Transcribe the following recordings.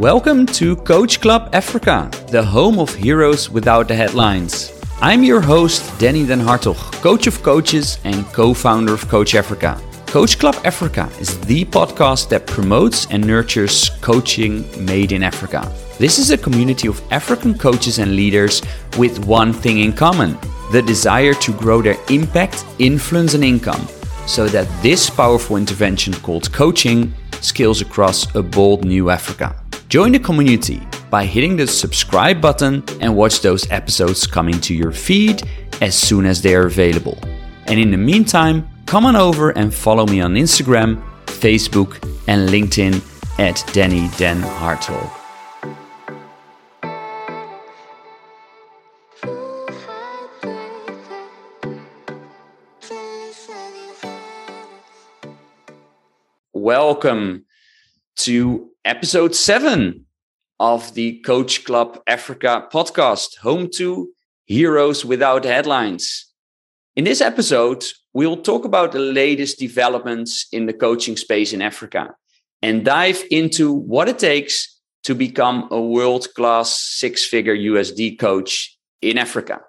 Welcome to Coach Club Africa, the home of heroes without the headlines. I'm your host, Danny Den Hartog, coach of coaches and co founder of Coach Africa. Coach Club Africa is the podcast that promotes and nurtures coaching made in Africa. This is a community of African coaches and leaders with one thing in common the desire to grow their impact, influence, and income so that this powerful intervention called coaching scales across a bold new Africa. Join the community by hitting the subscribe button and watch those episodes coming to your feed as soon as they are available. And in the meantime, come on over and follow me on Instagram, Facebook, and LinkedIn at Danny Den Hartog. Welcome to episode seven of the Coach Club Africa podcast, home to Heroes Without Headlines. In this episode, we'll talk about the latest developments in the coaching space in Africa and dive into what it takes to become a world class six figure USD coach in Africa.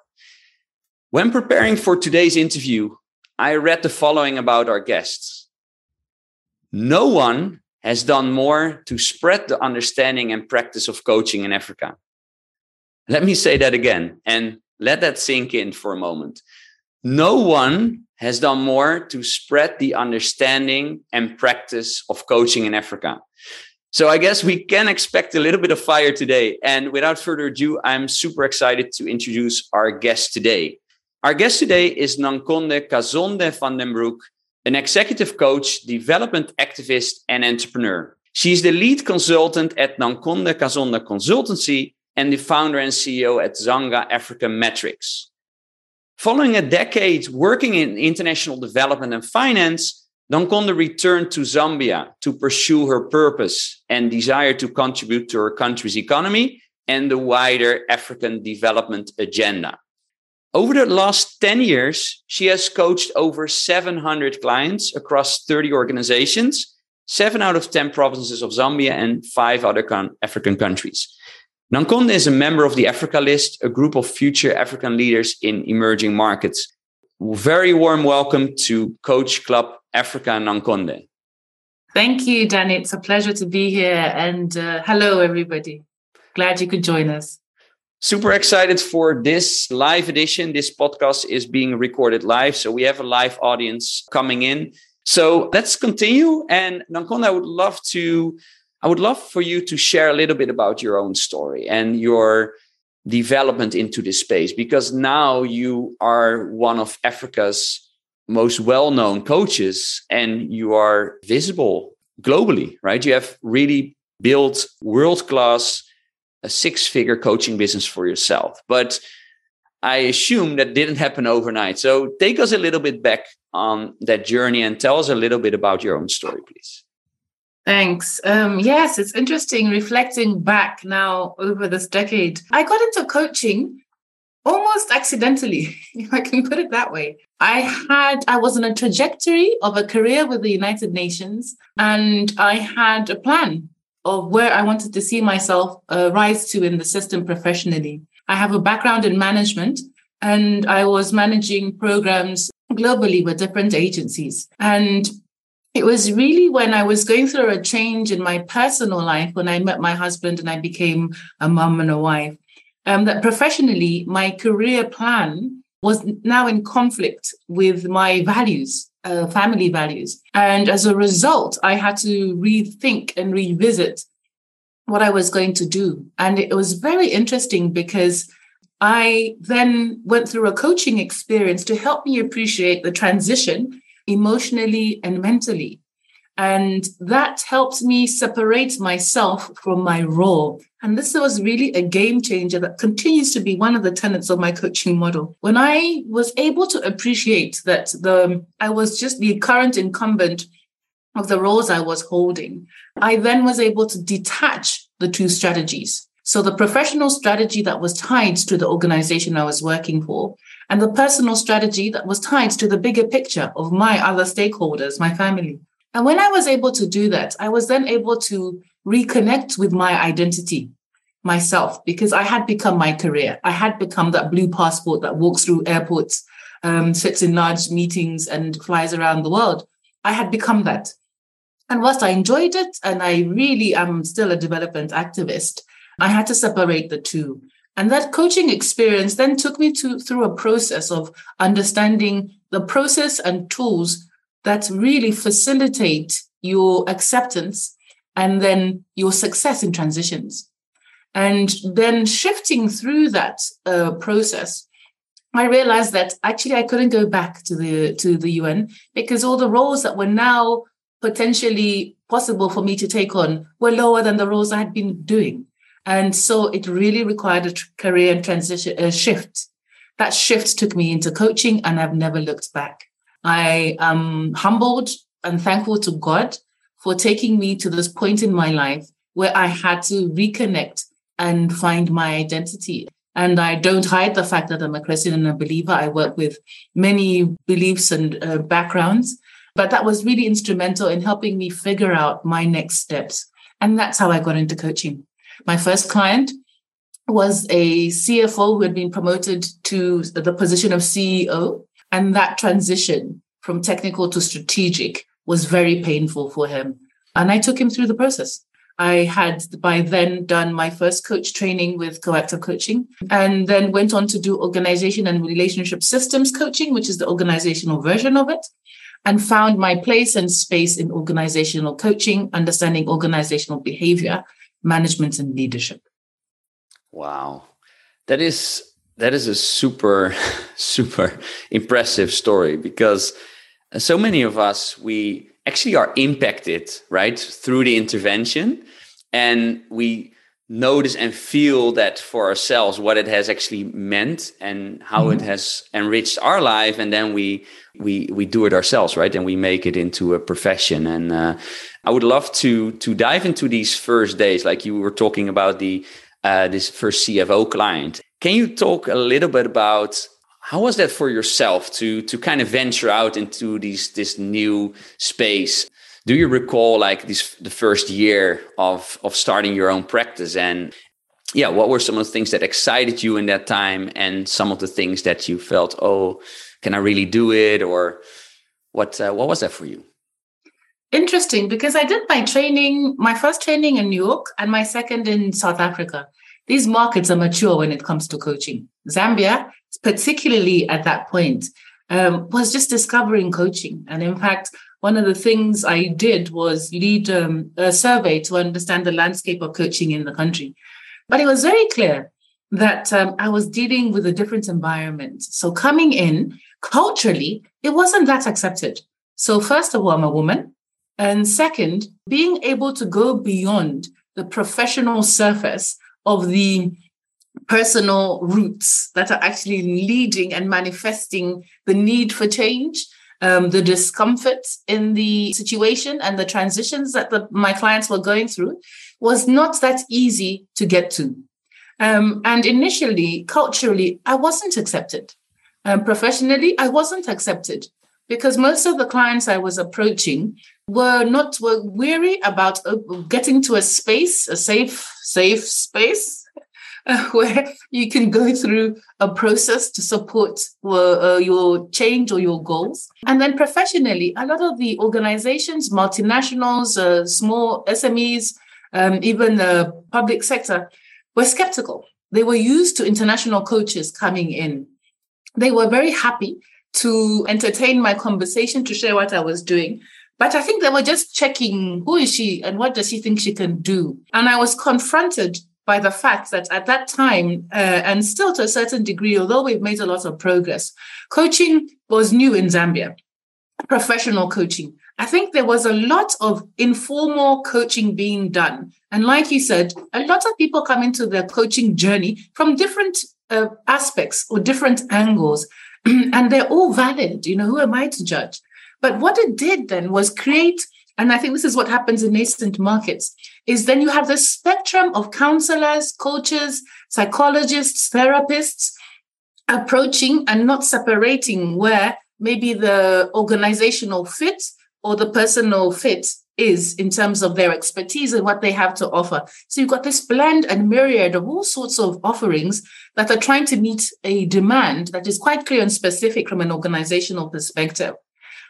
When preparing for today's interview, I read the following about our guests. No one has done more to spread the understanding and practice of coaching in Africa. Let me say that again and let that sink in for a moment. No one has done more to spread the understanding and practice of coaching in Africa. So I guess we can expect a little bit of fire today. And without further ado, I'm super excited to introduce our guest today. Our guest today is Nankhonde Kasonde van den Broek, an executive coach, development activist, and entrepreneur. She is the lead consultant at Nankhonde Kasonde Consultancy and the founder and CEO at Zanga Africa Metrics. Following a decade working in international development and finance, Nankhonde returned to Zambia to pursue her purpose and desire to contribute to her country's economy and the wider African development agenda. Over the last 10 years, she has coached over 700 clients across 30 organizations, seven out of 10 provinces of Zambia, and five other con- African countries. Nankhonde is a member of the Africa List, a group of future African leaders in emerging markets. Very warm welcome to Coach Club Africa Nankhonde. Thank you, Danny. It's a pleasure to be here. And uh, hello, everybody. Glad you could join us. Super excited for this live edition. This podcast is being recorded live. So we have a live audience coming in. So let's continue. And Nankhonde, I would love to, I would love for you to share a little bit about your own story and your development into this space, because now you are one of Africa's most well-known coaches and you are visible globally, right? You have really built world-class a six figure coaching business for yourself. But I assume that didn't happen overnight. So take us a little bit back on that journey and tell us a little bit about your own story, please. Thanks. Um, yes, it's interesting reflecting back now over this decade. I got into coaching almost accidentally, if I can put it that way. I had, I was on a trajectory of a career with the United Nations, and I had a plan of where I wanted to see myself uh, rise to in the system professionally. I have a background in management and I was managing programs globally with different agencies. And it was really when I was going through a change in my personal life, when I met my husband and I became a mom and a wife, um, that professionally, my career plan was now in conflict with my values uh, family values. And as a result, I had to rethink and revisit what I was going to do. And it was very interesting because I then went through a coaching experience to help me appreciate the transition emotionally and mentally. And that helped me separate myself from my role. And this was really a game changer that continues to be one of the tenets of my coaching model. When I was able to appreciate that the I was just the current incumbent of the roles I was holding, I then was able to detach the two strategies. So the professional strategy that was tied to the organization I was working for, and the personal strategy that was tied to the bigger picture of my other stakeholders, my family. And when I was able to do that, I was then able to reconnect with my identity, myself, because I had become my career. I had become that blue passport that walks through airports, um, sits in large meetings, and flies around the world. I had become that. And whilst I enjoyed it, and I really am still a development activist, I had to separate the two. And that coaching experience then took me to through a process of understanding the process and tools that really facilitate your acceptance and then your success in transitions. And then shifting through that uh, process, I realized that actually I couldn't go back to the to the UN because all the roles that were now potentially possible for me to take on were lower than the roles I had been doing. And so it really required a career and transition a shift. That shift took me into coaching and I've never looked back. I am humbled and thankful to God for taking me to this point in my life where I had to reconnect and find my identity. And I don't hide the fact that I'm a Christian and a believer. I work with many beliefs and uh, backgrounds, but that was really instrumental in helping me figure out my next steps. And that's how I got into coaching. My first client was a CFO who had been promoted to the position of CEO. And that transition from technical to strategic was very painful for him. And I took him through the process. I had by then done my first coach training with Coactive Coaching and then went on to do organization and relationship systems coaching, which is the organizational version of it, and found my place and space in organizational coaching, understanding organizational behavior, management, and leadership. Wow. That is that is a super super impressive story because so many of us we actually are impacted right through the intervention. And we notice and feel that for ourselves what it has actually meant and how mm-hmm. it has enriched our life. And then we we we do it ourselves right? And we make it into a profession. And uh, i would love to to dive into these first days like you were talking about the uh, this first cfo client. Can you talk a little bit about how was that for yourself to to kind of venture out into these this new space? Do you recall like this the first year of of starting your own practice? And yeah what were some of the things that excited you in that time and some of the things that you felt oh can i really do it? Or what uh, what was that for you? Interesting because i did my training my first training in new york and my second in south africa. These markets are mature when it comes to coaching. Zambia particularly at that point um, was just discovering coaching and in fact one of the things I did was lead um, a survey to understand the landscape of coaching in the country. But it was very clear that um, I was dealing with a different environment. So coming in culturally, it wasn't that accepted. So, first of all, I'm a woman. And second, being able to go beyond the professional surface of the personal roots that are actually leading and manifesting the need for change um, the discomfort in the situation and the transitions that the, my clients were going through was not that easy to get to. Um, and initially, culturally, I wasn't accepted. Um, professionally, I wasn't accepted because most of the clients I was approaching were not were weary about uh, getting to a space, a safe, safe space uh, where you can go through a process to support uh, your change or your goals. And then professionally, a lot of the organizations, multinationals, uh, small SMEs, um, even the public sector, were skeptical. They were used to international coaches coming in. They were very happy to entertain my conversation, to share what I was doing. But I think they were just checking who is she and what does she think she can do. And I was confronted by the fact that at that time, uh, and still to a certain degree, although we've made a lot of progress, coaching was new in Zambia, professional coaching. I think there was a lot of informal coaching being done. And like you said, a lot of people come into their coaching journey from different uh, aspects or different angles, and they're all valid. You know, who am I to judge? But what it did then was create and I think this is what happens in nascent markets, is then you have the spectrum of counselors, coaches, psychologists, therapists approaching and not separating where maybe the organizational fit or the personal fit is in terms of their expertise and what they have to offer. So you've got this blend and myriad of all sorts of offerings that are trying to meet a demand that is quite clear and specific from an organizational perspective.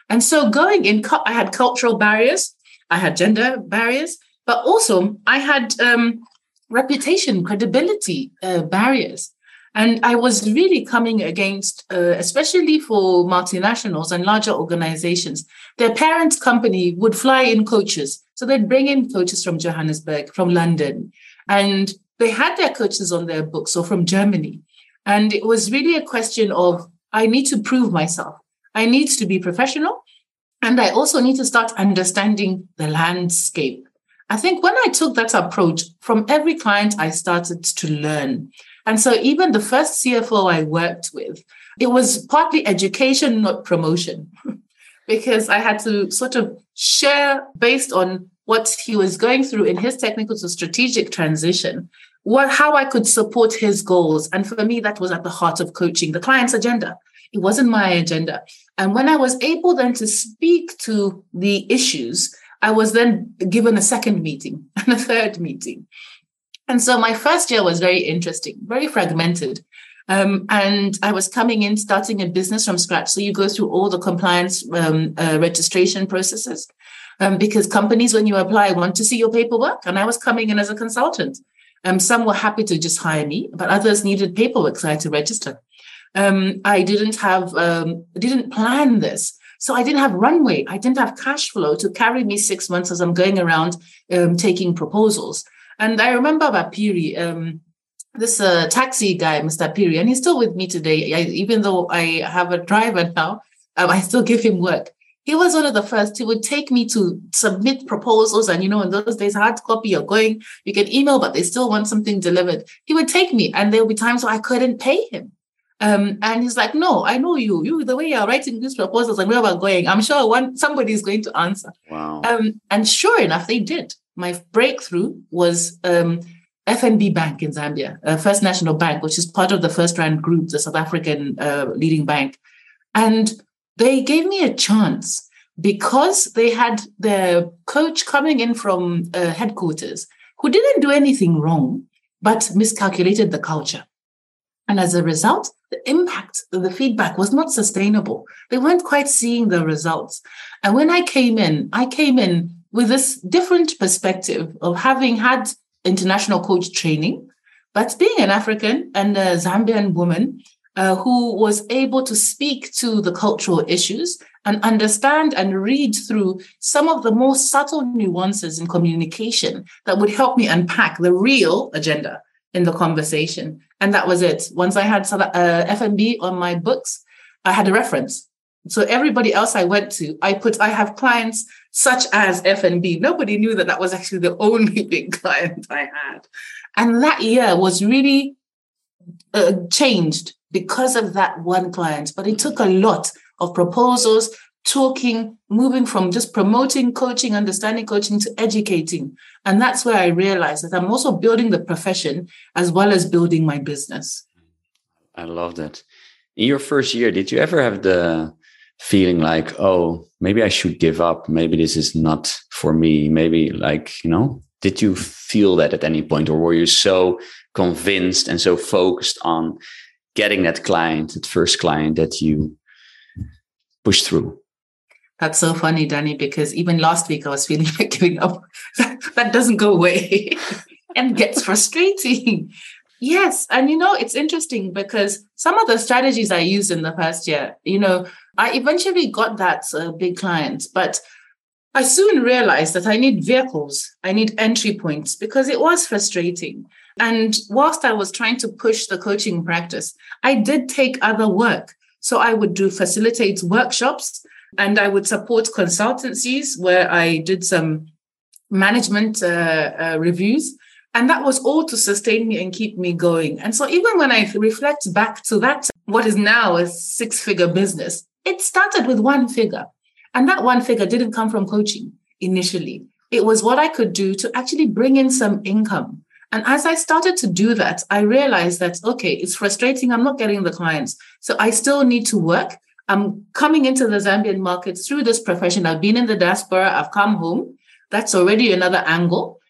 And so going in, I had cultural barriers, I had gender barriers, but also I had um, reputation, credibility uh, barriers. And I was really coming against, uh, especially for multinationals and larger organizations, their parent company would fly in coaches. So they'd bring in coaches from Johannesburg, from London, and they had their coaches on their books or from Germany. And it was really a question of, I need to prove myself. I need to be professional. And I also need to start understanding the landscape. I think when I took that approach, from every client, I started to learn. And so even the first CFO I worked with, it was partly education, not promotion, because I had to sort of share based on what he was going through in his technical to strategic transition, what how I could support his goals. And for me, that was at the heart of coaching, the client's agenda. It wasn't my agenda. And when I was able then to speak to the issues, I was then given a second meeting and a third meeting. And so my first year was very interesting, very fragmented. Um, and I was coming in, starting a business from scratch. So you go through all the compliance um, uh, registration processes um, because companies, when you apply, want to see your paperwork. And I was coming in as a consultant. Um, some were happy to just hire me, but others needed paperwork, so I had to register. Um, I didn't have, um, didn't plan this. So I didn't have runway. I didn't have cash flow to carry me six months as I'm going around taking proposals. And I remember Bapiri, um, this uh, taxi guy, Mr. Piri, and he's still with me today. I, even though I have a driver now, um, I still give him work. He was one of the first. He would take me to submit proposals. And, you know, in those days, hard copy, you're going, you can email, but they still want something delivered. He would take me, and there would be times where I couldn't pay him. Um, and he's like, no, I know you. You, the way you're writing these proposals and where we're going, I'm sure one somebody is going to answer. Wow. Um, and sure enough, they did my breakthrough was um, FNB Bank in Zambia, uh, First National Bank, which is part of the First FirstRand Group, the South African uh, leading bank. And they gave me a chance because they had their coach coming in from uh, headquarters who didn't do anything wrong, but miscalculated the culture. And as a result, the impact, the feedback was not sustainable. They weren't quite seeing the results. And when I came in, I came in with this different perspective of having had international coach training, but being an African and a Zambian woman uh, who was able to speak to the cultural issues and understand and read through some of the more subtle nuances in communication that would help me unpack the real agenda in the conversation. And that was it. Once I had uh, FNB on my books, I had a reference. So everybody else I went to, I put, I have clients such as FNB. Nobody knew that that was actually the only big client I had. And that year was really uh, changed because of that one client. But it took a lot of proposals, talking, moving from just promoting coaching, understanding coaching to educating. And that's where I realized that I'm also building the profession as well as building my business. I love that. In your first year, did you ever have the feeling like, oh, maybe I should give up. Maybe this is not for me. Maybe like, you know, did you feel that at any point or were you so convinced and so focused on getting that client, that first client that you pushed through? That's so funny, Danny, because even last week I was feeling like giving up. that doesn't go away and gets frustrating. Yes. And you know, it's interesting because some of the strategies I used in the first year, you know, I eventually got that uh, big client, but I soon realized that I need vehicles, I need entry points because it was frustrating. And whilst I was trying to push the coaching practice, I did take other work. So I would do facilitate workshops and I would support consultancies where I did some management uh, uh, reviews. And that was all to sustain me and keep me going. And so even when I reflect back to that, what is now a six figure business, it started with one figure. And that one figure didn't come from coaching initially. It was what I could do to actually bring in some income. And as I started to do that, I realized that, okay, it's frustrating. I'm not getting the clients. So I still need to work. I'm coming into the Zambian market through this profession. I've been in the diaspora, I've come home. That's already another angle.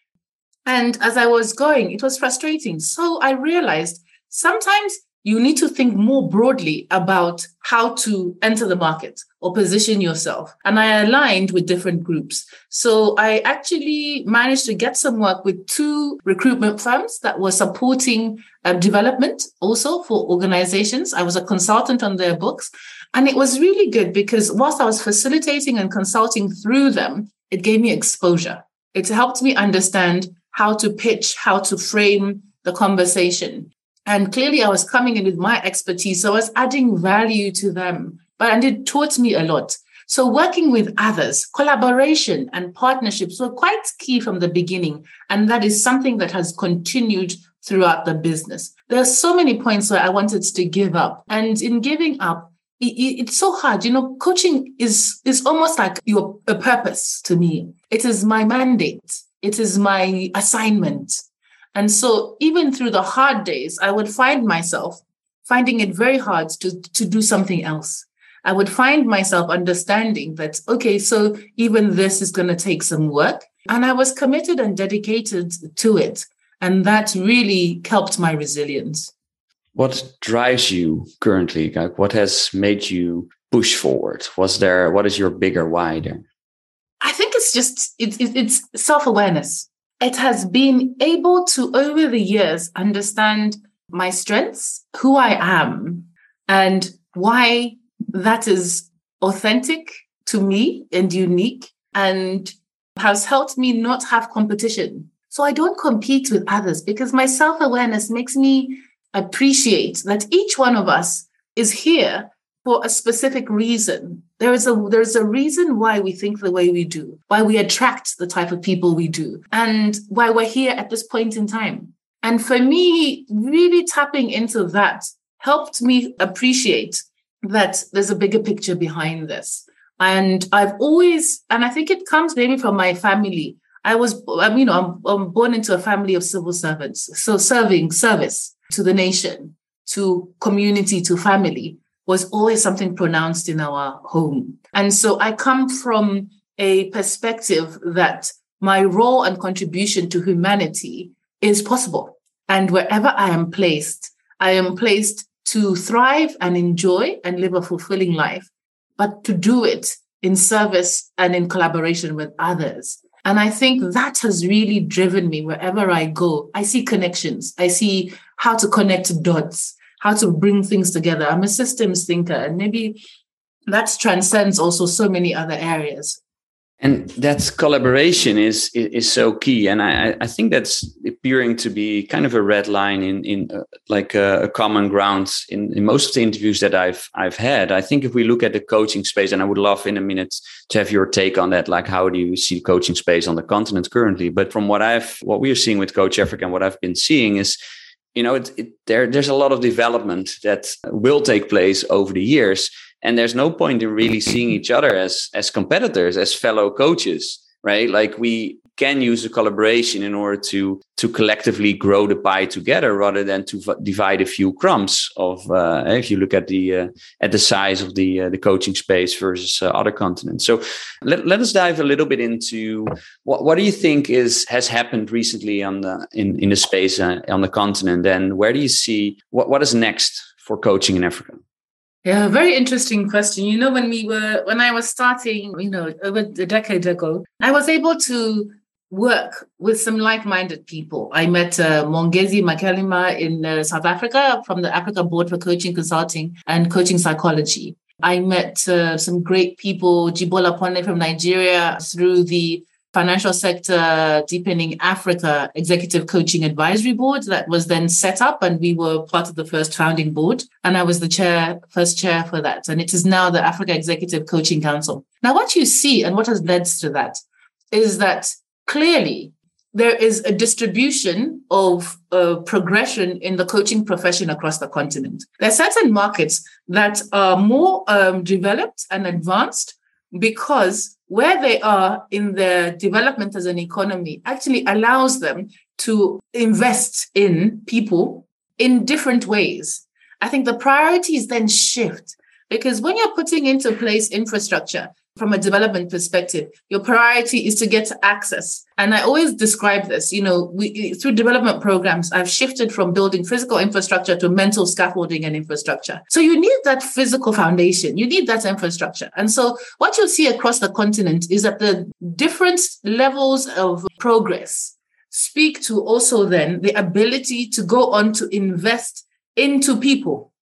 And as I was going, it was frustrating. So I realized sometimes you need to think more broadly about how to enter the market or position yourself. And I aligned with different groups. So I actually managed to get some work with two recruitment firms that were supporting um, development also for organizations. I was a consultant on their books. And it was really good because whilst I was facilitating and consulting through them, it gave me exposure. It helped me understand how to pitch, how to frame the conversation. And clearly, I was coming in with my expertise. So I was adding value to them, but and it taught me a lot. So working with others, collaboration and partnerships were quite key from the beginning. And that is something that has continued throughout the business. There are so many points where I wanted to give up. And in giving up, it's so hard. You know, coaching is, is almost like your, a purpose to me. It is my mandate. It is my assignment. And so even through the hard days, I would find myself finding it very hard to, to do something else. I would find myself understanding that, okay, so even this is going to take some work. And I was committed and dedicated to it. And that really helped my resilience. What drives you currently? Like what has made you push forward? Was there, what is your bigger why there? I think it's just, it, it, it's self awareness it has been able to, over the years, understand my strengths, who I am, and why that is authentic to me and unique, and has helped me not have competition. So I don't compete with others because my self awareness makes me appreciate that each one of us is here for a specific reason. There is a there's a reason why we think the way we do, why we attract the type of people we do, and why we're here at this point in time. And for me, really tapping into that helped me appreciate that there's a bigger picture behind this. And I've always, and I think it comes maybe from my family. I was, I mean, you know, I'm, I'm born into a family of civil servants. So serving service to the nation, to community, to family was always something pronounced in our home. And so I come from a perspective that my role and contribution to humanity is possible. And wherever I am placed, I am placed to thrive and enjoy and live a fulfilling life, but to do it in service and in collaboration with others. And I think that has really driven me wherever I go. I see connections. I see how to connect dots how to bring things together. I'm a systems thinker, and maybe that transcends also so many other areas. And that collaboration is, is, so key, and I, I think that's appearing to be kind of a red line in in uh, like a, a, common ground in, in most of the interviews that I've I've had. I think if we look at the coaching space, and I would love in a minute to have your take on that. Like, how do you see coaching space on the continent currently? But from what I've what we are seeing with Coach Africa and what I've been seeing is you know, it, it, there there's a lot of development that will take place over the years, and there's no point in really seeing each other as as competitors, as fellow coaches, right? Like we can use a collaboration in order to to collectively grow the pie together rather than to divide a few crumbs of uh, if you look at the uh, at the size of the uh, the coaching space versus uh, other continents. So let, let us dive a little bit into what what do you think is has happened recently on the in in the space uh, on the continent? And where do you see what what is next for coaching in Africa yeah, very interesting question. You know, when we were when I was starting, you know, over a decade ago, I was able to work with some like-minded people. I met uh, Mongezi Makhalima in uh, South Africa from the Africa Board for Coaching Consulting and Coaching Psychology. I met uh, some great people, Jibola Pone from Nigeria through the Financial Sector Deepening Africa Executive Coaching Advisory Board that was then set up and we were part of the first founding board. And I was the chair, first chair for that. And it is now the Africa Executive Coaching Council. Now, what you see and what has led to that is that clearly there is a distribution of uh, progression in the coaching profession across the continent. There are certain markets that are more um, developed and advanced because where they are in their development as an economy actually allows them to invest in people in different ways. I think the priorities then shift Because when you're putting into place infrastructure, from a development perspective, your priority is to get access. And I always describe this, you know, we, through development programs, I've shifted from building physical infrastructure to mental scaffolding and infrastructure. So you need that physical foundation, you need that infrastructure. And so what you'll see across the continent is that the different levels of progress speak to also then the ability to go on to invest into people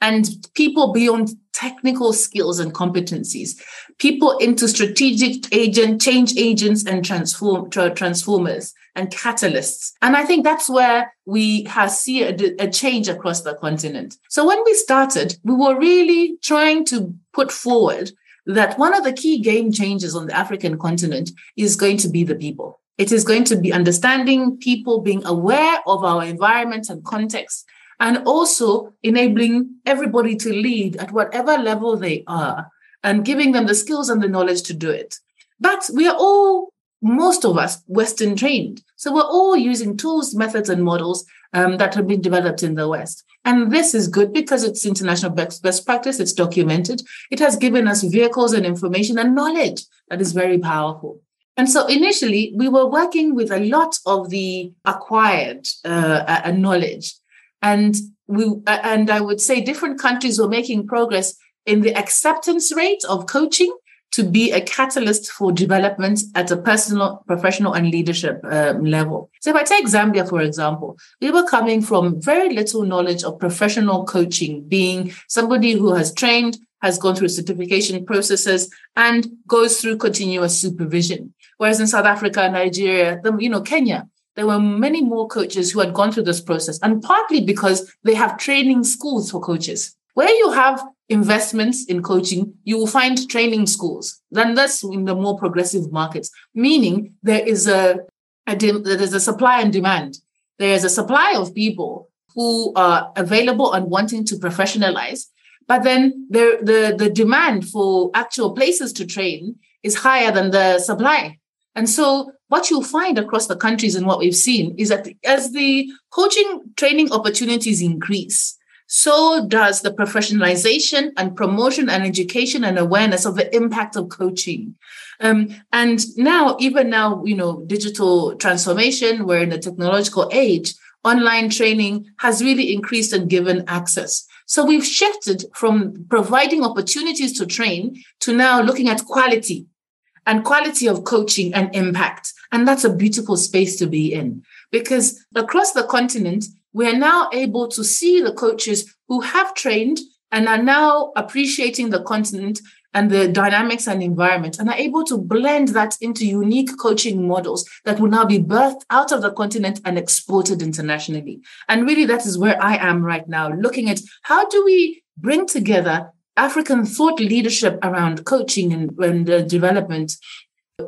and people beyond technical skills and competencies, people into strategic agent, change agents and transform, transformers and catalysts. And I think that's where we have see a, a change across the continent. So when we started, we were really trying to put forward that one of the key game changers on the African continent is going to be the people. It is going to be understanding people, being aware of our environment and context, and also enabling everybody to lead at whatever level they are and giving them the skills and the knowledge to do it. But we are all, most of us, Western trained. So we're all using tools, methods, and models um, that have been developed in the West. And this is good because it's international best, best practice, it's documented. It has given us vehicles and information and knowledge that is very powerful. And so initially, we were working with a lot of the acquired uh, knowledge and we and I would say different countries were making progress in the acceptance rate of coaching to be a catalyst for development at a personal, professional, and leadership um, level. So, if I take Zambia, for example, we were coming from very little knowledge of professional coaching, being somebody who has trained, has gone through certification processes, and goes through continuous supervision. Whereas in South Africa, Nigeria, the, you know, Kenya, there were many more coaches who had gone through this process, and partly because they have training schools for coaches. Where you have investments in coaching, you will find training schools. Then that's in the more progressive markets, meaning there is a, a there is a supply and demand. There is a supply of people who are available and wanting to professionalize, but then the, the, the demand for actual places to train is higher than the supply. And so what you'll find across the countries and what we've seen is that as the coaching training opportunities increase, so does the professionalization and promotion and education and awareness of the impact of coaching. Um, and now, even now, you know, digital transformation, we're in a technological age, online training has really increased and given access. So we've shifted from providing opportunities to train to now looking at quality and quality of coaching and impact. And that's a beautiful space to be in because across the continent, we are now able to see the coaches who have trained and are now appreciating the continent and the dynamics and environment and are able to blend that into unique coaching models that will now be birthed out of the continent and exported internationally. And really, that is where I am right now, looking at how do we bring together African thought leadership around coaching and, and uh, development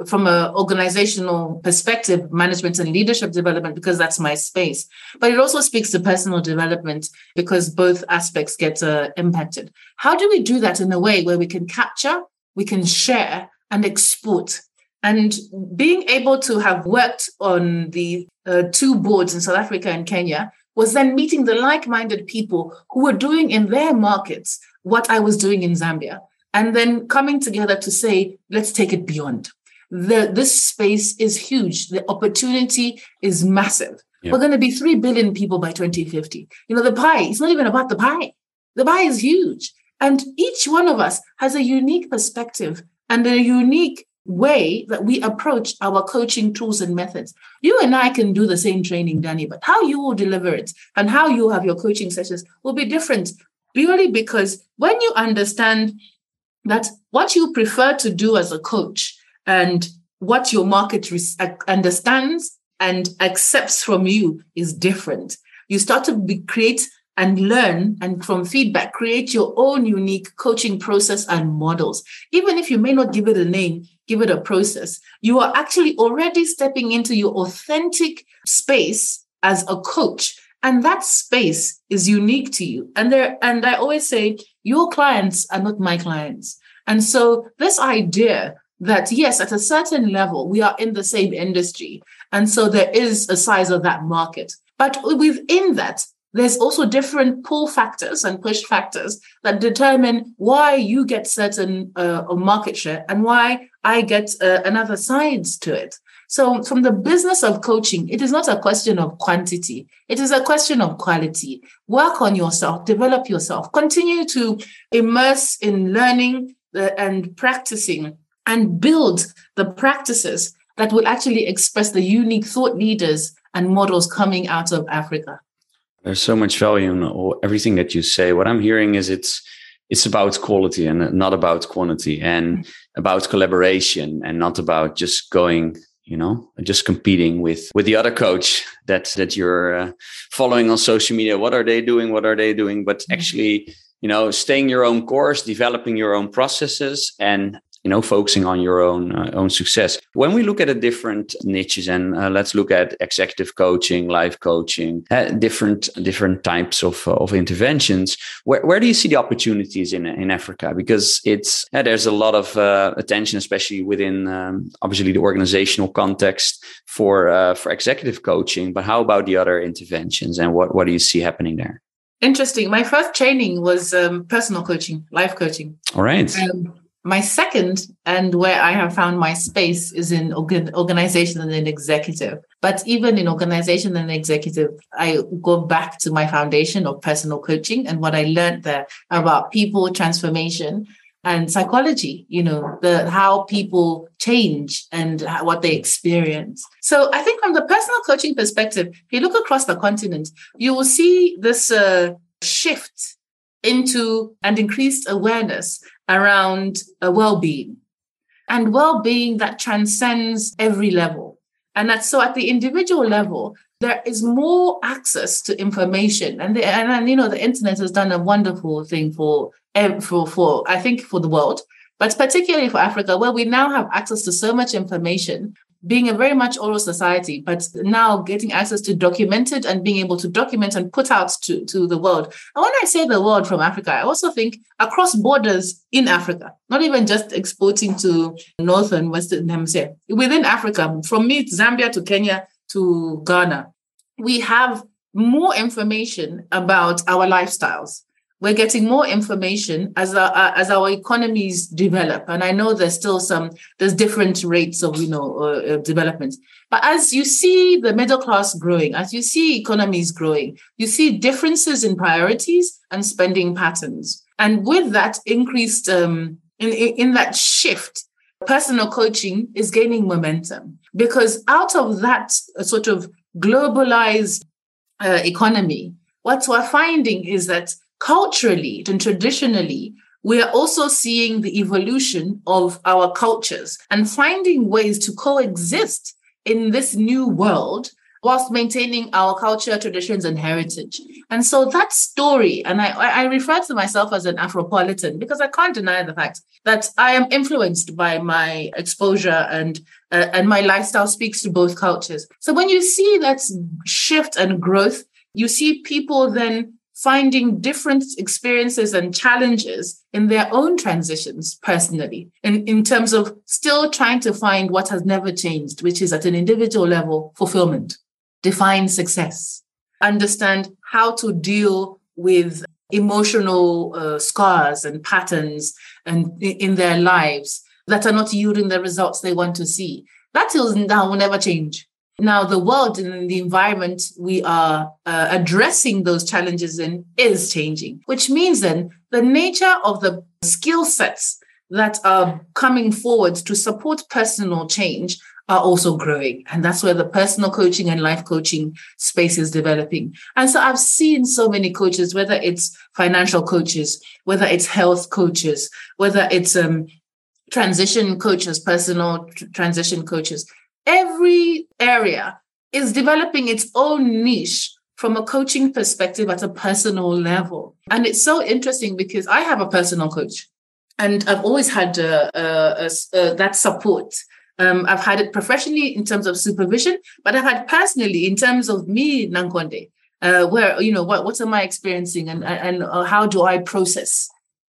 from an organizational perspective, management and leadership development, because that's my space. But it also speaks to personal development because both aspects get uh, impacted. How do we do that in a way where we can capture, we can share, and export? And being able to have worked on the uh, two boards in South Africa and Kenya was then meeting the like minded people who were doing in their markets what I was doing in Zambia, and then coming together to say, let's take it beyond. The, this space is huge. The opportunity is massive. We're going to be 3 billion people by 2050. You know, the pie, it's not even about the pie. The pie is huge. And each one of us has a unique perspective and a unique way that we approach our coaching tools and methods. You and I can do the same training, Danny, but how you will deliver it and how you have your coaching sessions will be different purely because when you understand that what you prefer to do as a coach and what your market uh, understands and accepts from you is different, you start to be, create and learn and from feedback create your own unique coaching process and models. Even if you may not give it a name give it a process. You are actually already stepping into your authentic space as a coach and that space is unique to you. And there and i always say your clients are not my clients. And so this idea that yes at a certain level we are in the same industry. And so there is a size of that market. But within that there's also different pull factors and push factors that determine why you get certain uh, market share and why I get uh, another sides to it. So, from the business of coaching, it is not a question of quantity, it is a question of quality. Work on yourself, develop yourself, continue to immerse in learning uh, and practicing and build the practices that will actually express the unique thought leaders and models coming out of Africa. There's so much value in everything that you say. What I'm hearing is it's it's about quality and not about quantity and mm-hmm. about collaboration and not about just going you know just competing with with the other coach that that you're uh, following on social media. What are they doing? What are they doing? But mm-hmm. actually you know staying your own course developing your own processes and you know focusing on your own uh, own success when we look at the different niches and uh, let's look at executive coaching life coaching uh, different different types of uh, of interventions where, where do you see the opportunities in in africa because it's uh, there's a lot of uh, attention especially within um, obviously the organizational context for for executive coaching but how about the other interventions and what what do you see happening there Interesting. My first training was um, personal coaching, life coaching. All right. Um, my second, and where I have found my space, is in organization and in executive. But even in organization and executive, I go back to my foundation of personal coaching and what I learned there about people transformation and psychology you know the how people change and what they experience so i think from the personal coaching perspective if you look across the continent you will see this uh, shift into and increased awareness around well-being. And well-being that transcends every level. And that so at the individual level there is more access to information. And the, and, and you know the internet has done a wonderful thing for for for i think for the world. But particularly for africa where we now have access to so much information being a very much oral society, but now getting access to documented and being able to document and put out to, to the world. And when I say the world from Africa, I also think across borders in Africa, not even just exporting to North and Western Hemisphere. Within Africa, from me, Zambia to Kenya to Ghana, we have more information about our lifestyles we're getting more information as our uh, as our economies develop. And i know there's still some there's different rates of you know uh, development. But as you see the middle class growing as you see economies growing you see differences in priorities and spending patterns. And with that increased um, in, in that shift personal coaching is gaining momentum. Because out of that uh, sort of globalized uh, economy what we're finding is that culturally and traditionally, we are also seeing the evolution of our cultures and finding ways to coexist in this new world whilst maintaining our culture, traditions, and heritage. And so that story, and I, I refer to myself as an Afropolitan because I can't deny the fact that I am influenced by my exposure and uh, and my lifestyle speaks to both cultures. So when you see that shift and growth, you see people then finding different experiences and challenges in their own transitions personally, in, in terms of still trying to find what has never changed, which is at an individual level, fulfillment, define success, understand how to deal with emotional uh, scars and patterns and in their lives that are not yielding the results they want to see. That now will never change. Now, the world and the environment we are uh, addressing those challenges in is changing, which means then the nature of the skill sets that are coming forward to support personal change are also growing. And that's where the personal coaching and life coaching space is developing. And so I've seen so many coaches, whether it's financial coaches, whether it's health coaches, whether it's um, transition coaches, personal tr- transition coaches, every area is developing its own niche from a coaching perspective at a personal level. And it's so interesting because I have a personal coach and I've always had uh, uh, uh, that support. Um, I've had it professionally in terms of supervision, but I've had personally in terms of me, Nankhonde, uh, where, you know, what, what am I experiencing and, and uh, how do I process?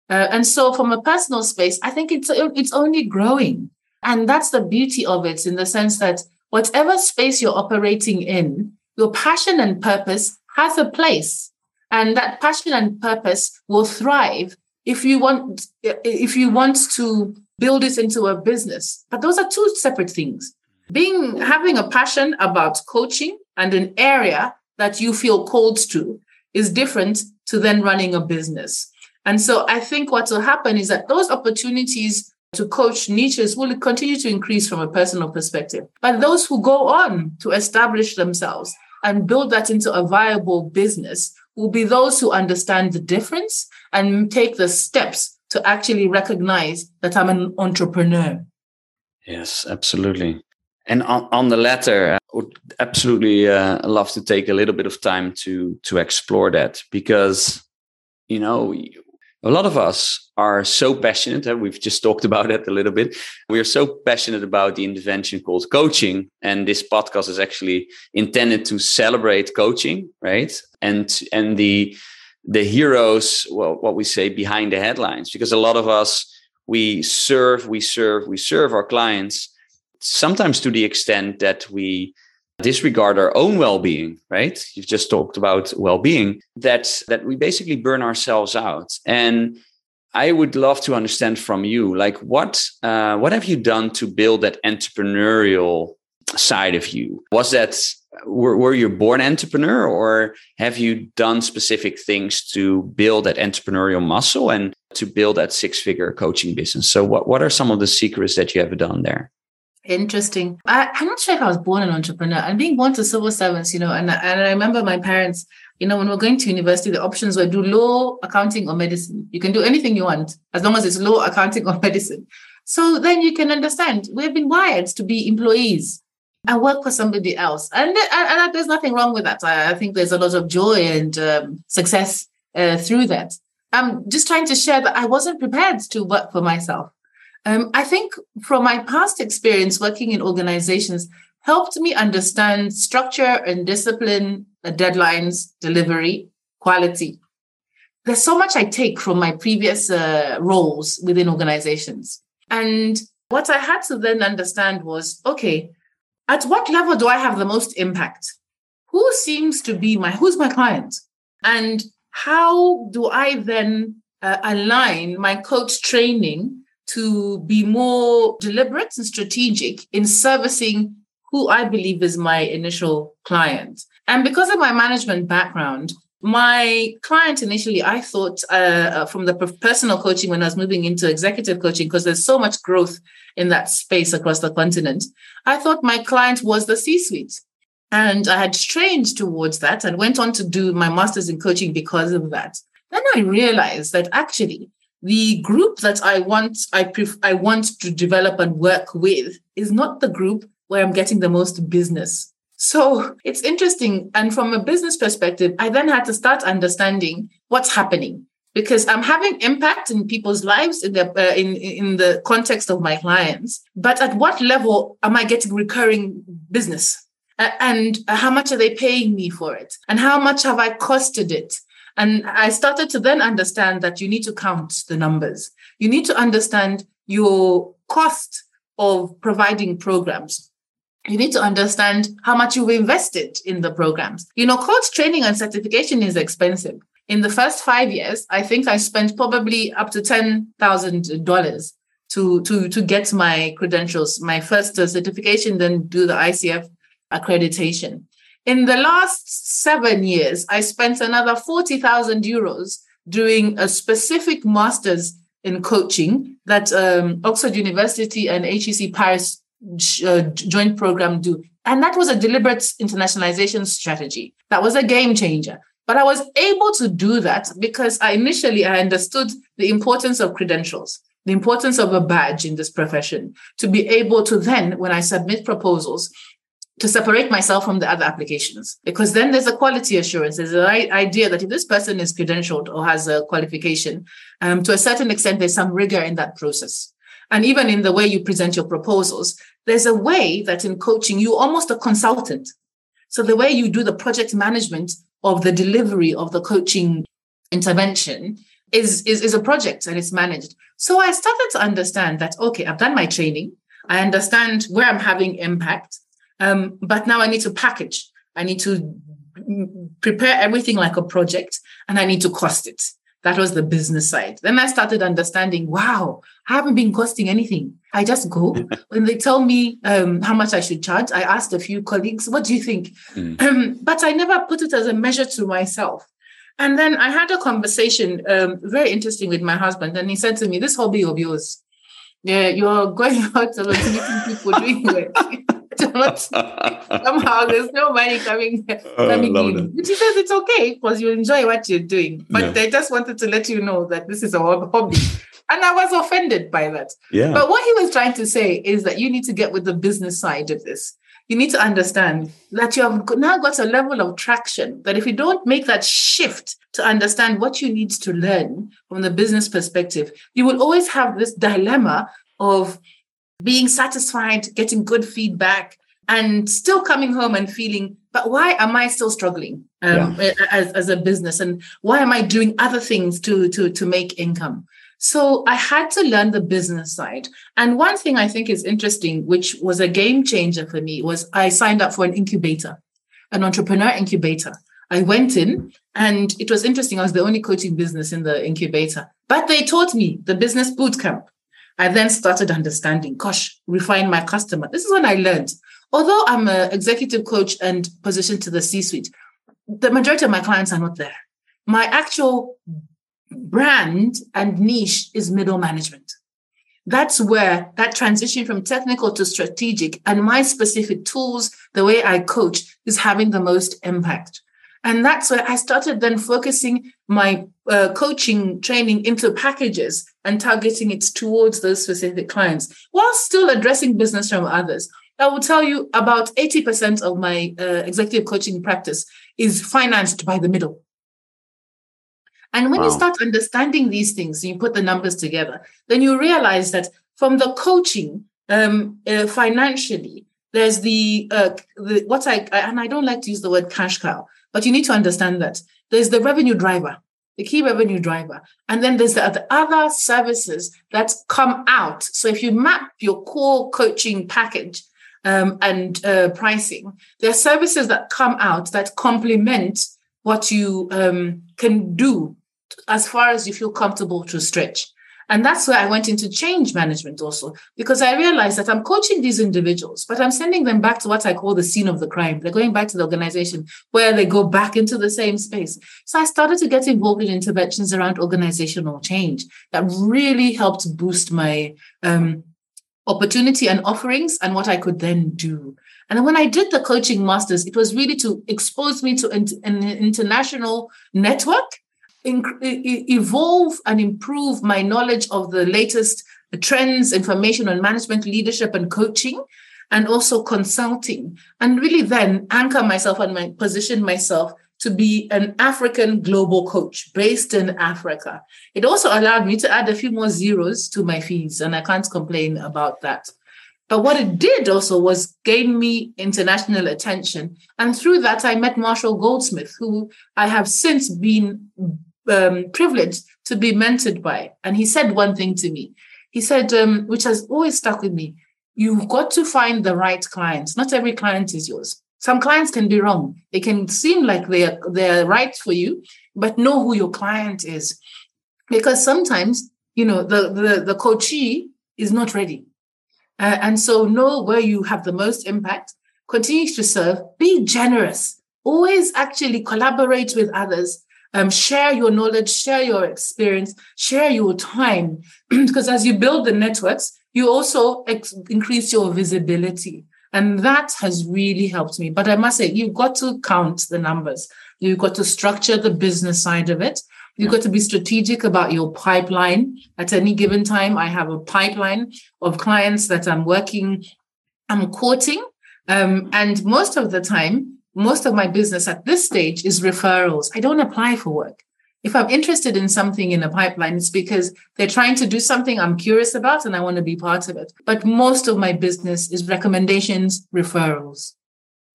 Uh, and so from a personal space, I think it's, it's only growing. And that's the beauty of it in the sense that whatever space you're operating in, your passion and purpose has a place. And that passion and purpose will thrive if you want if you want to build it into a business. But those are two separate things. Being having a passion about coaching and an area that you feel called to is different to then running a business. And so I think what will happen is that those opportunities to coach niches will continue to increase from a personal perspective. But those who go on to establish themselves and build that into a viable business will be those who understand the difference and take the steps to actually recognize that I'm an entrepreneur. Yes, absolutely. And on, on the latter, I would absolutely uh, love to take a little bit of time to to explore that because you know a lot of us are so passionate and we've just talked about it a little bit. We are so passionate about the intervention called coaching and this podcast is actually intended to celebrate coaching right? And and the the heroes well what we say behind the headlines because a lot of us we serve we serve we serve our clients sometimes to the extent that we disregard our own well-being right? You've just talked about well-being that that we basically burn ourselves out. And i would love to understand from you like what uh, what have you done to build that entrepreneurial side of you? Was that were, were you born entrepreneur or have you done specific things to build that entrepreneurial muscle and to build that six figure coaching business? So what, what are some of the secrets that you have done there Interesting. I, am not sure if I was born an entrepreneur. And being born to civil servants, you know, and, and I remember my parents, you know, when we are going to university, the options were do law, accounting, or medicine. You can do anything you want as long as it's law, accounting, or medicine. So then you can understand we've been wired to be employees and work for somebody else. And, and, and there's nothing wrong with that. I, I, think there's a lot of joy and um, success uh, through that. I'm just trying to share that I wasn't prepared to work for myself. Um, I think from my past experience working in organizations helped me understand structure and discipline, uh, deadlines, delivery, quality. There's so much I take from my previous uh, roles within organizations. And what I had to then understand was okay, at what level do I have the most impact? Who seems to be my, who's my client? And how do I then uh, align my coach training to be more deliberate and strategic in servicing who I believe is my initial client. And because of my management background, my client initially, I thought uh, uh from the personal coaching when I was moving into executive coaching, because there's so much growth in that space across the continent, I thought my client was the C suite. And I had trained towards that and went on to do my master's in coaching because of that. Then I realized that actually the group that I want, I pref- I want to develop and work with is not the group where I'm getting the most business. So it's interesting. And from a business perspective, I then had to start understanding what's happening because I'm having impact in people's lives in the uh, in in the context of my clients. But at what level am I getting recurring business? Uh, and how much are they paying me for it? And how much have I costed it? And I started to then understand that you need to count the numbers. You need to understand your cost of providing programs. You need to understand how much you've invested in the programs. You know, coach training and certification is expensive. In the first five years, I think I spent probably up to $10,000 to, to, to get my credentials, my first certification, then do the ICF accreditation. In the last seven years, I spent another 40,000 euros doing a specific master's in coaching that um, Oxford University and HEC Paris uh, joint program do. And that was a deliberate internationalization strategy. That was a game changer. But I was able to do that because I initially I understood the importance of credentials, the importance of a badge in this profession, to be able to then, when I submit proposals, to separate myself from the other applications. Because then there's a quality assurance. There's an idea that if this person is credentialed or has a qualification um, to a certain extent there's some rigor in that process. And even in the way you present your proposals there's a way that in coaching you're almost a consultant. So the way you do the project management of the delivery of the coaching intervention is, is, is a project and it's managed. So i started to understand that okay i've done my training. I understand where i'm having impact um, but now I need to package. I need to prepare everything like a project and I need to cost it. That was the business side. Then I started understanding, wow, I haven't been costing anything. I just go. when they tell me um, how much I should charge, I asked a few colleagues, what do you think? Mm. Um, but I never put it as a measure to myself. And then I had a conversation, um, very interesting with my husband. And he said to me, this hobby of yours, yeah, you're going out and meeting people doing it. somehow there's no money coming, oh, coming in. Which he says it's okay because you enjoy what you're doing. But yeah. they just wanted to let you know that this is a hobby. And I was offended by that. Yeah. But what he was trying to say is that you need to get with the business side of this. You need to understand that you have now got a level of traction that if you don't make that shift to understand what you need to learn from the business perspective, you will always have this dilemma of being satisfied, getting good feedback, and still coming home and feeling, but why am I still struggling um, yeah. as, as a business? And why am I doing other things to, to, to make income? So I had to learn the business side. And one thing I think is interesting, which was a game changer for me, was I signed up for an incubator, an entrepreneur incubator. I went in and it was interesting. I was the only coaching business in the incubator, but they taught me the business boot camp. I then started understanding, gosh, refine my customer. This is when I learned. Although I'm an executive coach and positioned to the C suite, the majority of my clients are not there. My actual brand and niche is middle management. That's where that transition from technical to strategic and my specific tools, the way I coach, is having the most impact. And that's where I started then focusing my uh, coaching training into packages and targeting it towards those specific clients while still addressing business from others. I will tell you about 80% of my uh, executive coaching practice is financed by the middle. And when wow. you start understanding these things, you put the numbers together, then you realize that from the coaching um, uh, financially, there's the, uh, the what I and I don't like to use the word cash cow, but you need to understand that there's the revenue driver, the key revenue driver. And then there's the, the other services that come out. So if you map your core coaching package um, and uh, pricing, there are services that come out that complement what you um, can do as far as you feel comfortable to stretch. And that's where I went into change management also, because I realized that I'm coaching these individuals, but I'm sending them back to what I call the scene of the crime. They're going back to the organization where they go back into the same space. So I started to get involved in interventions around organizational change that really helped boost my um, opportunity and offerings and what I could then do. And when I did the coaching masters, it was really to expose me to an international network evolve and improve my knowledge of the latest trends, information on management, leadership, and coaching, and also consulting, and really then anchor myself and my, position myself to be an African global coach based in Africa. It also allowed me to add a few more zeros to my fees, and I can't complain about that. But what it did also was gain me international attention. And through that, I met Marshall Goldsmith, who I have since been um, privileged to be mentored by. And he said one thing to me. He said, um, which has always stuck with me you've got to find the right clients. Not every client is yours. Some clients can be wrong. They can seem like they're, they're right for you, but know who your client is. Because sometimes, you know, the, the, the coachee is not ready. Uh, and so know where you have the most impact, continue to serve, be generous, always actually collaborate with others um, share your knowledge, share your experience, share your time. because as you build the networks, you also ex- increase your visibility. And that has really helped me. But I must say, you've got to count the numbers. You've got to structure the business side of it. You've got to be strategic about your pipeline. At any given time, I have a pipeline of clients that I'm working, I'm quoting. Um, and most of the time, most of my business at this stage is referrals. I don't apply for work. If I'm interested in something in a pipeline, it's because they're trying to do something I'm curious about and I want to be part of it. But most of my business is recommendations, referrals.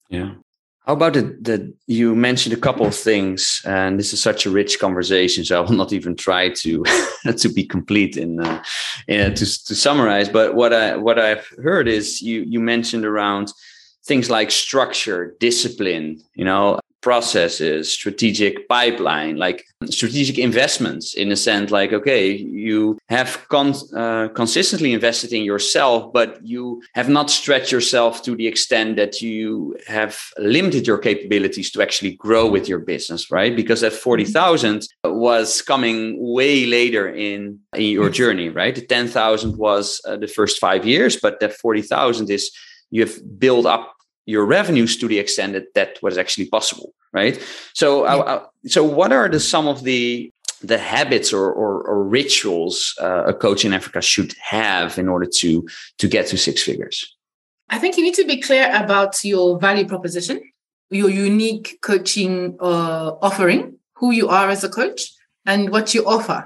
Yeah. How about it that you mentioned a couple of things, and this is such a rich conversation, so I will not even try to to be complete in, uh, in to to summarize. But what I what I've heard is you you mentioned around things like structure, discipline, you know, processes, strategic pipeline, like strategic investments in a sense, like, okay, you have con- uh, consistently invested in yourself, but you have not stretched yourself to the extent that you have limited your capabilities to actually grow with your business, right? Because that 40,000 was coming way later in, in your journey, right? The 10,000 was uh, the first five years, but that 40,000 is you have built up your revenues to the extent that that was actually possible right? So yeah. uh, so what are the some of the the habits or, or, or rituals uh, a coach in africa should have in order to to get to six figures? I think you need to be clear about your value proposition your unique coaching uh, offering who you are as a coach and what you offer.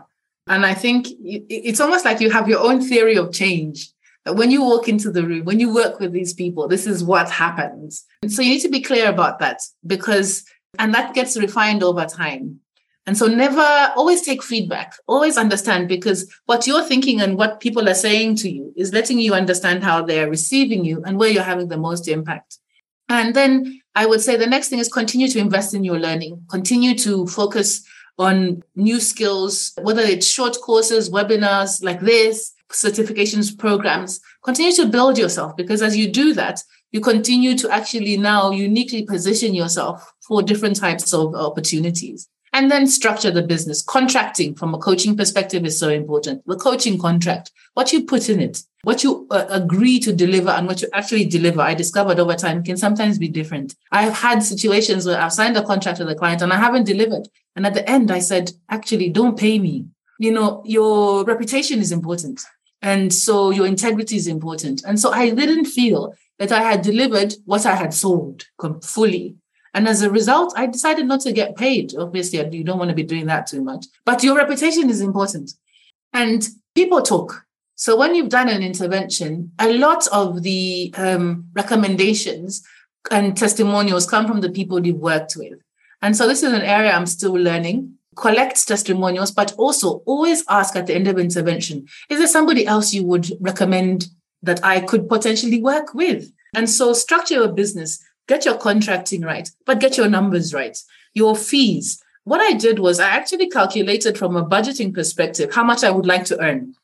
And i think it's almost like you have your own theory of change when you walk into the room, when you work with these people, this is what happens. So you need to be clear about that because, and that gets refined over time. And so never always take feedback, always understand because what you're thinking and what people are saying to you is letting you understand how they're receiving you and where you're having the most impact. And then I would say the next thing is continue to invest in your learning, continue to focus on new skills, whether it's short courses, webinars like this, certifications programs, continue to build yourself because as you do that, you continue to actually now uniquely position yourself for different types of opportunities. And then structure the business. Contracting from a coaching perspective is so important. The coaching contract, what you put in it, what you uh, agree to deliver and what you actually deliver, I discovered over time can sometimes be different. I've had situations where I've signed a contract with a client and I haven't delivered. And at the end, I said, actually, don't pay me. You know, your reputation is important. And so your integrity is important. And so I didn't feel that I had delivered what I had sold fully. And as a result, I decided not to get paid. Obviously, you don't want to be doing that too much, but your reputation is important. And people talk. So when you've done an intervention, a lot of the um, recommendations and testimonials come from the people you've worked with. And so this is an area I'm still learning collect testimonials, but also always ask at the end of intervention, is there somebody else you would recommend that I could potentially work with? And so structure your business, get your contracting right, but get your numbers right, your fees. What I did was I actually calculated from a budgeting perspective how much I would like to earn.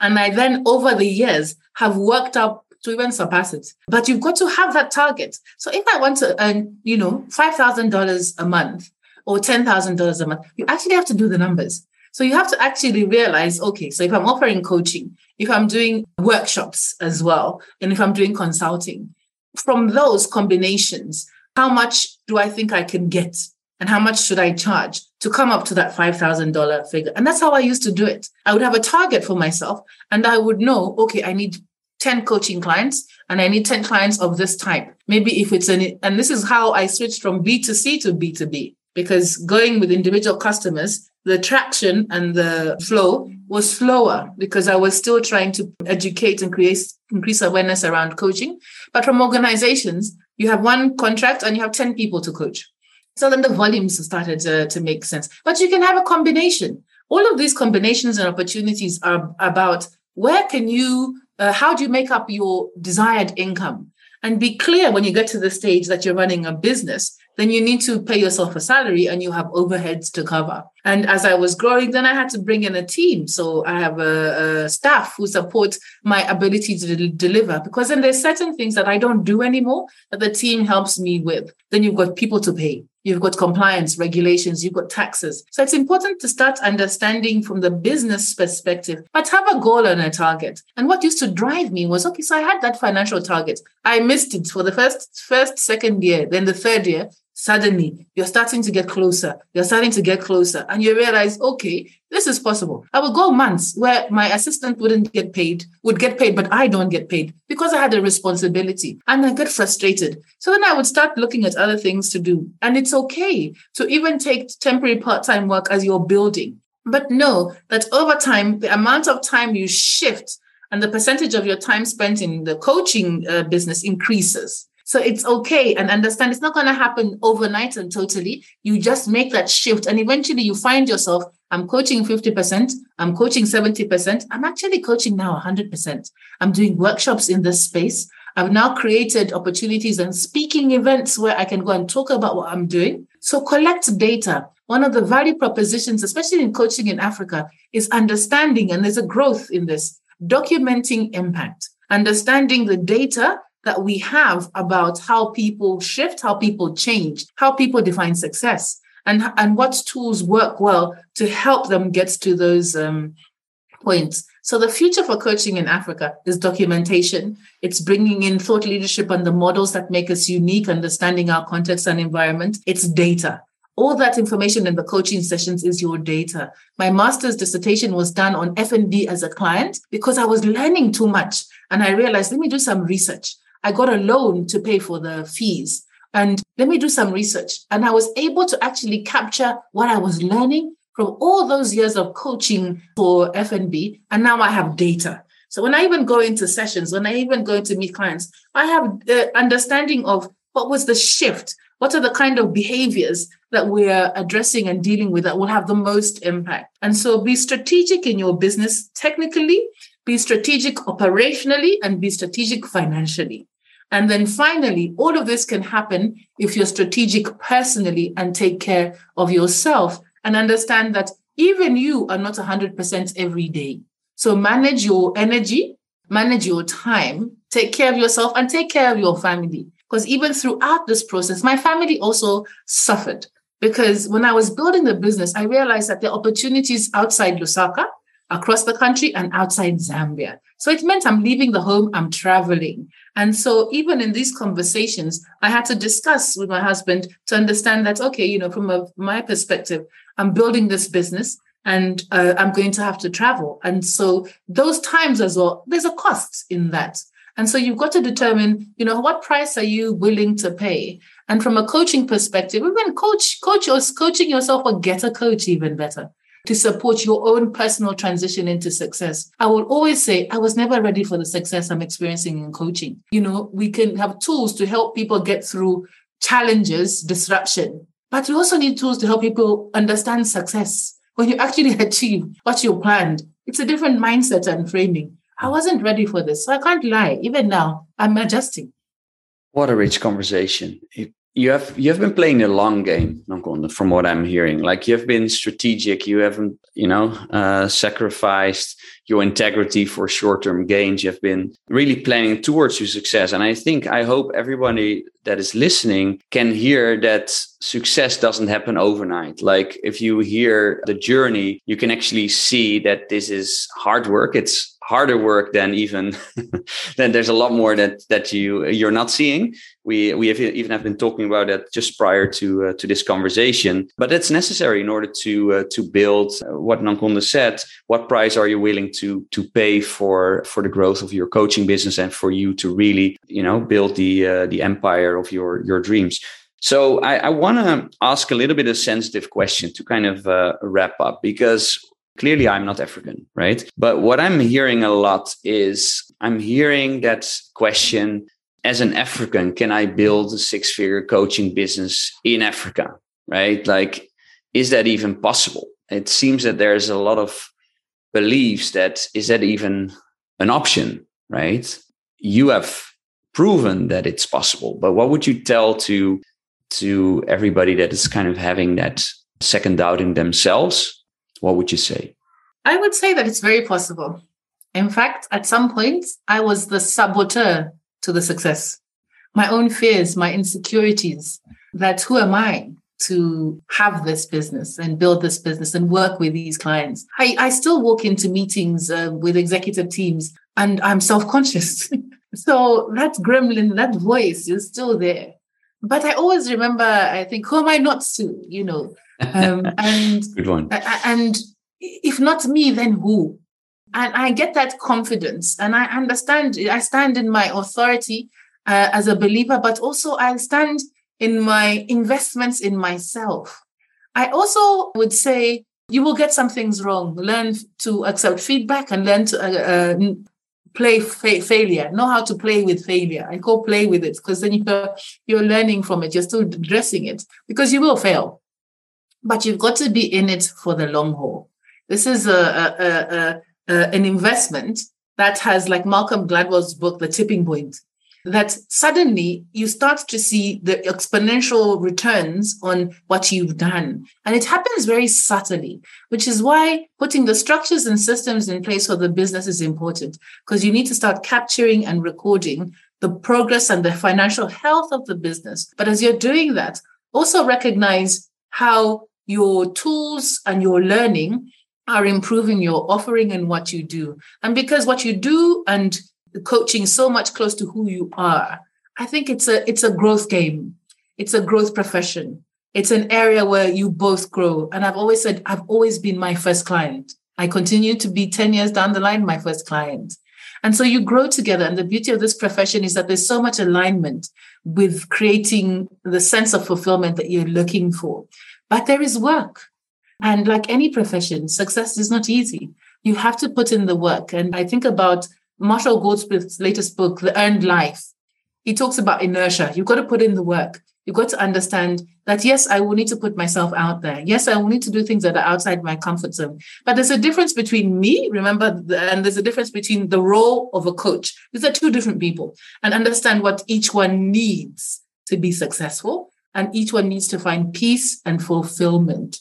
And I then over the years have worked up to even surpass it. But you've got to have that target. So if I want to earn, you know, $5,000 a month, or $10,000 a month, you actually have to do the numbers. So you have to actually realize, okay, so if I'm offering coaching, if I'm doing workshops as well, and if I'm doing consulting, from those combinations, how much do I think I can get? And how much should I charge to come up to that $5,000 figure? And that's how I used to do it. I would have a target for myself and I would know, okay, I need 10 coaching clients and I need 10 clients of this type. Maybe if it's an, and this is how I switched from B2C to B2B because going with individual customers, the traction and the flow was slower because I was still trying to educate and create increase awareness around coaching. But from organizations, you have one contract and you have 10 people to coach. So then the volumes started to, to make sense. But you can have a combination. All of these combinations and opportunities are about where can you, uh, how do you make up your desired income? And be clear when you get to the stage that you're running a business then you need to pay yourself a salary and you have overheads to cover. And as I was growing, then I had to bring in a team. So I have a, a staff who support my ability to deliver because then there's certain things that I don't do anymore that the team helps me with. Then you've got people to pay. You've got compliance, regulations, you've got taxes. So it's important to start understanding from the business perspective, but have a goal and a target. And what used to drive me was okay, so I had that financial target. I missed it for the first, first, second year. Then the third year, suddenly you're starting to get closer. You're starting to get closer. And you realize, okay, this is possible. I would go months where my assistant wouldn't get paid, would get paid, but I don't get paid because I had a responsibility and I get frustrated. So then I would start looking at other things to do. And it's okay to even take temporary part time work as you're building. But know that over time, the amount of time you shift and the percentage of your time spent in the coaching uh, business increases. So it's okay and understand it's not going to happen overnight and totally. You just make that shift and eventually you find yourself, I'm coaching 50%, I'm coaching 70%, I'm actually coaching now 100%. I'm doing workshops in this space. I've now created opportunities and speaking events where I can go and talk about what I'm doing. So collect data. One of the value propositions, especially in coaching in Africa, is understanding, and there's a growth in this, documenting impact, understanding the data that we have about how people shift, how people change, how people define success, and, and what tools work well to help them get to those um, points. So the future for coaching in Africa is documentation. It's bringing in thought leadership and the models that make us unique, understanding our context and environment. It's data. All that information in the coaching sessions is your data. My master's dissertation was done on F&B as a client because I was learning too much. And I realized, let me do some research. I got a loan to pay for the fees and let me do some research. And I was able to actually capture what I was learning from all those years of coaching for F&B, and now I have data. So when I even go into sessions, when I even go to meet clients, I have the understanding of what was the shift, what are the kind of behaviors that we're addressing and dealing with that will have the most impact. And so be strategic in your business technically, be strategic operationally, and be strategic financially. And then finally, all of this can happen if you're strategic personally and take care of yourself and understand that even you are not 100% every day. So manage your energy, manage your time, take care of yourself, and take care of your family. Because even throughout this process, my family also suffered. Because when I was building the business, I realized that the opportunities outside Lusaka, across the country, and outside Zambia. So it meant I'm leaving the home, I'm traveling. And so even in these conversations, I had to discuss with my husband to understand that, okay, you know, from a, my perspective, I'm building this business and uh, I'm going to have to travel. And so those times as well, there's a cost in that. And so you've got to determine, you know, what price are you willing to pay? And from a coaching perspective, even coach, coach or coaching yourself or get a coach even better to support your own personal transition into success. I will always say I was never ready for the success I'm experiencing in coaching. You know, we can have tools to help people get through challenges, disruption, but we also need tools to help people understand success. When you actually achieve what you planned, it's a different mindset and framing. I wasn't ready for this. So I can't lie. Even now, I'm adjusting. What a rich conversation. You have you have been playing a long game, from what I'm hearing. Like you have been strategic. You haven't, you know, uh, sacrificed your integrity for short-term gains. You've been really planning towards your success. And I think, I hope everybody that is listening can hear that success doesn't happen overnight. Like if you hear the journey, you can actually see that this is hard work. It's harder work than even then there's a lot more that that you you're not seeing we we have even have been talking about that just prior to uh, to this conversation but it's necessary in order to uh, to build uh, what Nankhonde said what price are you willing to to pay for for the growth of your coaching business and for you to really you know build the uh, the empire of your your dreams so I, I want to ask a little bit of sensitive question to kind of uh, wrap up because clearly I'm not African, right? But what I'm hearing a lot is I'm hearing that question as an African, can I build a six figure coaching business in Africa, right? Like, is that even possible? It seems that there's a lot of beliefs that is that even an option, right? You have proven that it's possible, but what would you tell to to everybody that is kind of having that second doubting themselves what would you say? I would say that it's very possible. In fact, at some point, I was the saboteur to the success. My own fears, my insecurities, that who am I to have this business and build this business and work with these clients? I, I still walk into meetings uh, with executive teams and I'm self conscious. so that gremlin, that voice is still there. But I always remember, I think, who am I not to, you know? Um, and good one. And if not me, then who? And I get that confidence, and I understand. I stand in my authority uh, as a believer, but also I stand in my investments in myself. I also would say you will get some things wrong. Learn to accept feedback and learn to uh, uh, play fa- failure. Know how to play with failure. I call play with it because then you're you're learning from it. You're still addressing it because you will fail but you've got to be in it for the long haul. This is a, a, a, a Uh, an investment that has, like Malcolm Gladwell's book, The Tipping Point. that suddenly you start to see the exponential returns on what you've done. And it happens very subtly, which is why putting the structures and systems in place for the business is important because you need to start capturing and recording the progress and the financial health of the business. But as you're doing that, also recognize how your tools and your learning are improving your offering and what you do. And because what you do and coaching so much close to who you are, I think it's a it's a growth game. It's a growth profession. It's an area where you both grow. And I've always said I've always been my first client. I continue to be 10 years down the line my first client. And so you grow together. And the beauty of this profession is that there's so much alignment with creating the sense of fulfillment that you're looking for. But there is work. And like any profession, success is not easy. You have to put in the work. And I think about Marshall Goldsmith's latest book, The Earned Life. He talks about inertia. You've got to put in the work. You've got to understand that, yes, I will need to put myself out there. Yes, I will need to do things that are outside my comfort zone. But there's a difference between me, remember, and there's a difference between the role of a coach. These are two different people and understand what each one needs to be successful. And each one needs to find peace and fulfillment.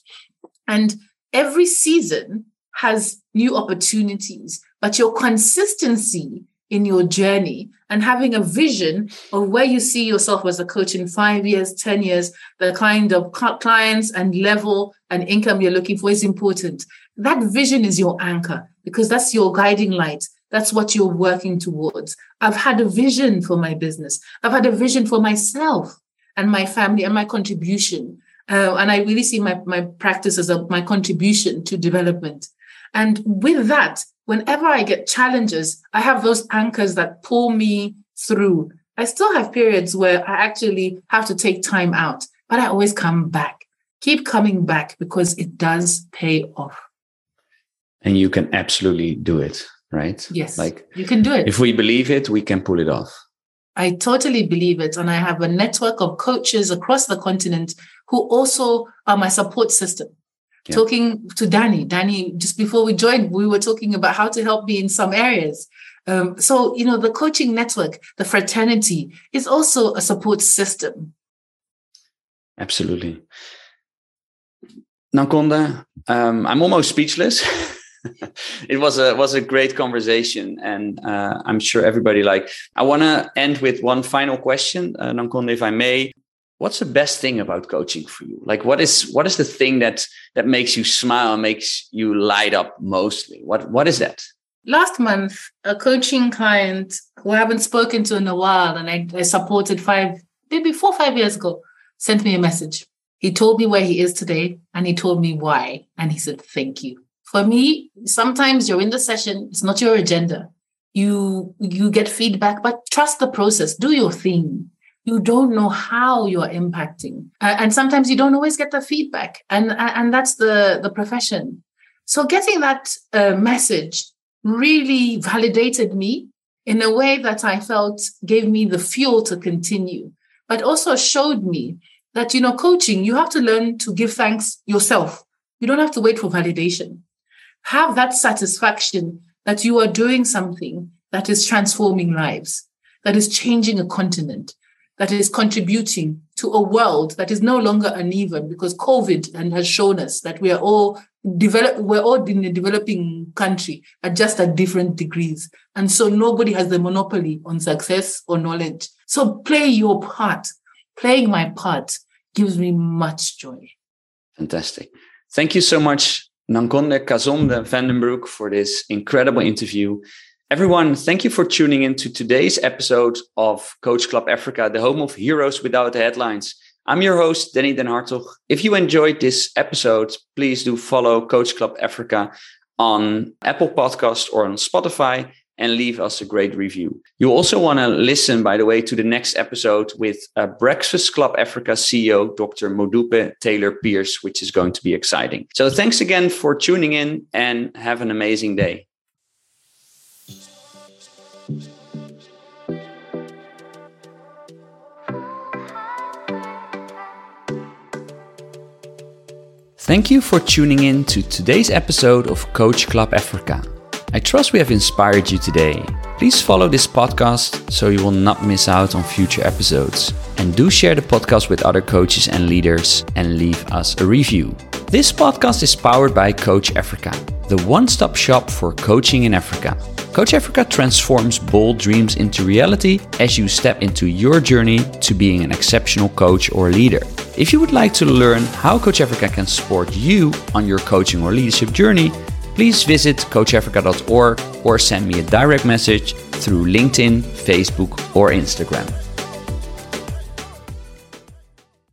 And every season has new opportunities, but your consistency in your journey and having a vision of where you see yourself as a coach in five years, 10 years, the kind of clients and level and income you're looking for is important. That vision is your anchor because that's your guiding light. That's what you're working towards. I've had a vision for my business. I've had a vision for myself and my family and my contribution. Uh, and I really see my, my practice as a, my contribution to development. And with that, whenever I get challenges, I have those anchors that pull me through. I still have periods where I actually have to take time out, but I always come back. Keep coming back because it does pay off. And you can absolutely do it, right? Yes. Like you can do it. If we believe it, we can pull it off. I totally believe it. And I have a network of coaches across the continent who also are my support system. Yeah. Talking to Danny, Danny, just before we joined, we were talking about how to help me in some areas. Um, so, you know, the coaching network, the fraternity is also a support system. Absolutely. Nankhonde, um, I'm almost speechless. it was a was a great conversation, and uh, I'm sure everybody like. I want to end with one final question, uh, Nankhonde, if I may. What's the best thing about coaching for you? Like, what is what is the thing that that makes you smile makes you light up mostly? What what is that? Last month, a coaching client who I haven't spoken to in a while, and I, I supported five, maybe four, five years ago, sent me a message. He told me where he is today, and he told me why, and he said, "Thank you." For me, sometimes you're in the session, it's not your agenda. You you get feedback, but trust the process. Do your thing. You don't know how you're impacting, uh, and sometimes you don't always get the feedback, and and that's the the profession. So getting that uh, message really validated me in a way that I felt gave me the fuel to continue, but also showed me that you know coaching you have to learn to give thanks yourself. You don't have to wait for validation have that satisfaction that you are doing something that is transforming lives, that is changing a continent, that is contributing to a world that is no longer uneven because COVID and has shown us that we are all develop we're all in a developing country at just at different degrees. And so nobody has the monopoly on success or knowledge. So play your part. Playing my part gives me much joy. Fantastic. Thank you so much Nankhonde Kasonde van den Broek for this incredible interview. Everyone, thank you for tuning in to today's episode of Coach Club Africa, the home of heroes without the headlines. I'm your host, Danny Den Hartog. If you enjoyed this episode, please do follow Coach Club Africa on Apple Podcast or on Spotify and leave us a great review. You also want to listen, by the way, to the next episode with uh, Breakfast Club Africa CEO, Dr. Modupe Taylor Pearce, which is going to be exciting. So thanks again for tuning in and have an amazing day. Thank you for tuning in to today's episode of Coach Club Africa. I trust we have inspired you today. Please follow this podcast so you will not miss out on future episodes. And do share the podcast with other coaches and leaders and leave us a review. This podcast is powered by Coach Africa, the one stop shop for coaching in Africa. Coach Africa transforms bold dreams into reality as you step into your journey to being an exceptional coach or leader. If you would like to learn how Coach Africa can support you on your coaching or leadership journey, please visit coachafrica.org or send me a direct message through LinkedIn, Facebook, or Instagram.